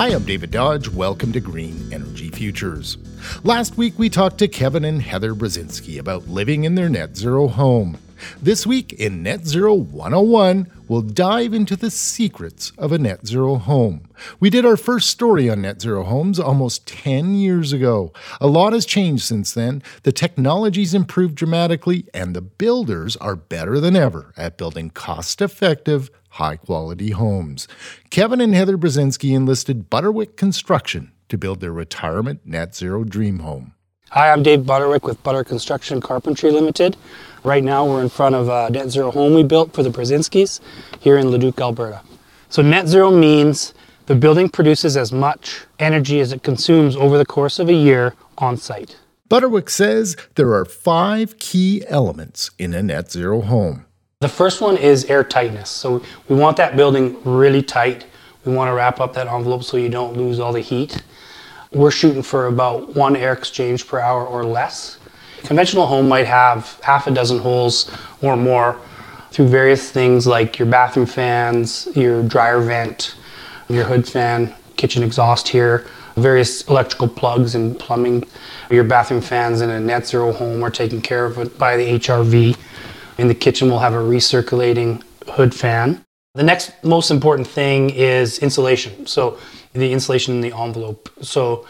Hi, I'm David Dodge. Welcome to Green Energy Futures. Last week we talked to Kevin and Heather Brosinski about living in their net zero home. This week in Net Zero 101, we'll dive into the secrets of a net zero home. We did our first story on net zero homes almost 10 years ago. A lot has changed since then. The technology's improved dramatically, and the builders are better than ever at building cost effective, high quality homes. Kevin and Heather Brosinski enlisted Butterwick Construction to build their retirement net zero dream home. Hi, I'm Dave Butterwick with Butter Construction Carpentry Limited. Right now we're in front of a net zero home we built for the Brosinskis here in Leduc, Alberta. So net zero means the building produces as much energy as it consumes over the course of a year on site. Butterwick says there are five key elements in a net zero home. The first one is air tightness. So we want that building really tight. We want to wrap up that envelope so you don't lose all the heat. We're shooting for about one air exchange per hour or less. Conventional home might have half a dozen holes or more through various things like your bathroom fans, your dryer vent, your hood fan, kitchen exhaust here, various electrical plugs and plumbing. Your bathroom fans in a net zero home are taken care of by the HRV. In the kitchen, we'll have a recirculating hood fan. The next most important thing is insulation. So the insulation in the envelope. So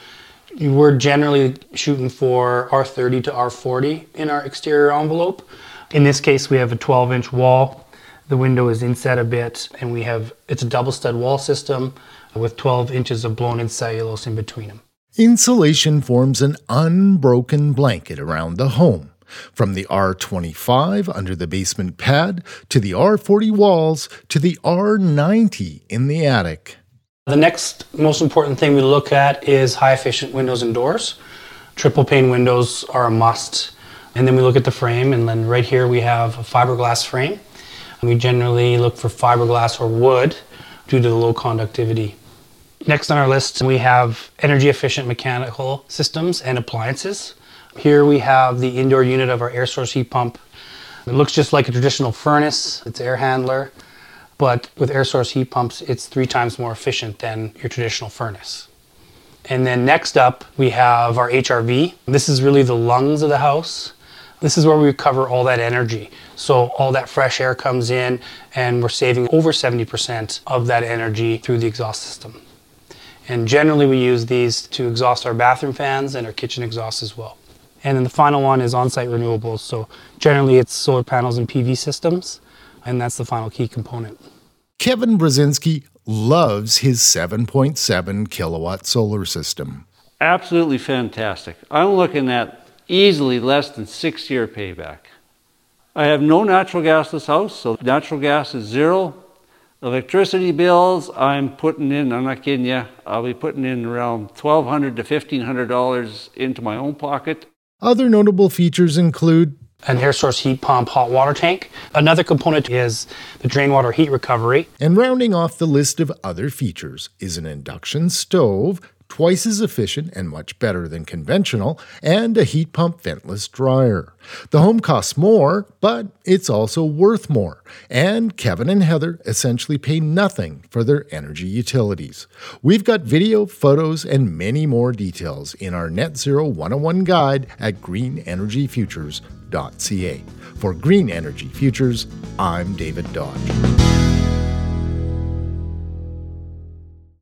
we're generally shooting for R30 to R40 in our exterior envelope. In this case, we have a 12 inch wall. The window is inset a bit and we have, it's a double stud wall system with 12 inches of blown in cellulose in between them. Insulation forms an unbroken blanket around the home. From the R25 under the basement pad to the R40 walls to the R90 in the attic. The next most important thing we look at is high efficient windows and doors. Triple pane windows are a must. And then we look at the frame, and then right here we have a fiberglass frame. And we generally look for fiberglass or wood due to the low conductivity. Next on our list, we have energy efficient mechanical systems and appliances. Here we have the indoor unit of our air source heat pump. It looks just like a traditional furnace, it's air handler but with air source heat pumps, it's three times more efficient than your traditional furnace. And then next up, we have our HRV. This is really the lungs of the house. This is where we recover all that energy. So all that fresh air comes in and we're saving over 70% of that energy through the exhaust system. And generally we use these to exhaust our bathroom fans and our kitchen exhaust as well. And then the final one is on-site renewables. So generally it's solar panels and PV systems and that's the final key component. Kevin Brosinski loves his 7.7 kilowatt solar system. Absolutely fantastic. I'm looking at easily less than six year payback. I have no natural gas in this house, so natural gas is zero. Electricity bills, I'm putting in, I'm not kidding you, I'll be putting in around 1,200 to $1,500 into my own pocket. Other notable features include an air source heat pump hot water tank. Another component is the drain water heat recovery. And rounding off the list of other features is an induction stove, twice as efficient and much better than conventional, and a heat pump ventless dryer. The home costs more, but it's also worth more, and Kevin and Heather essentially pay nothing for their energy utilities. We've got video, photos, and many more details in our Net Zero 101 guide at greenenergyfutures.ca. For Green Energy Futures, I'm David Dodge.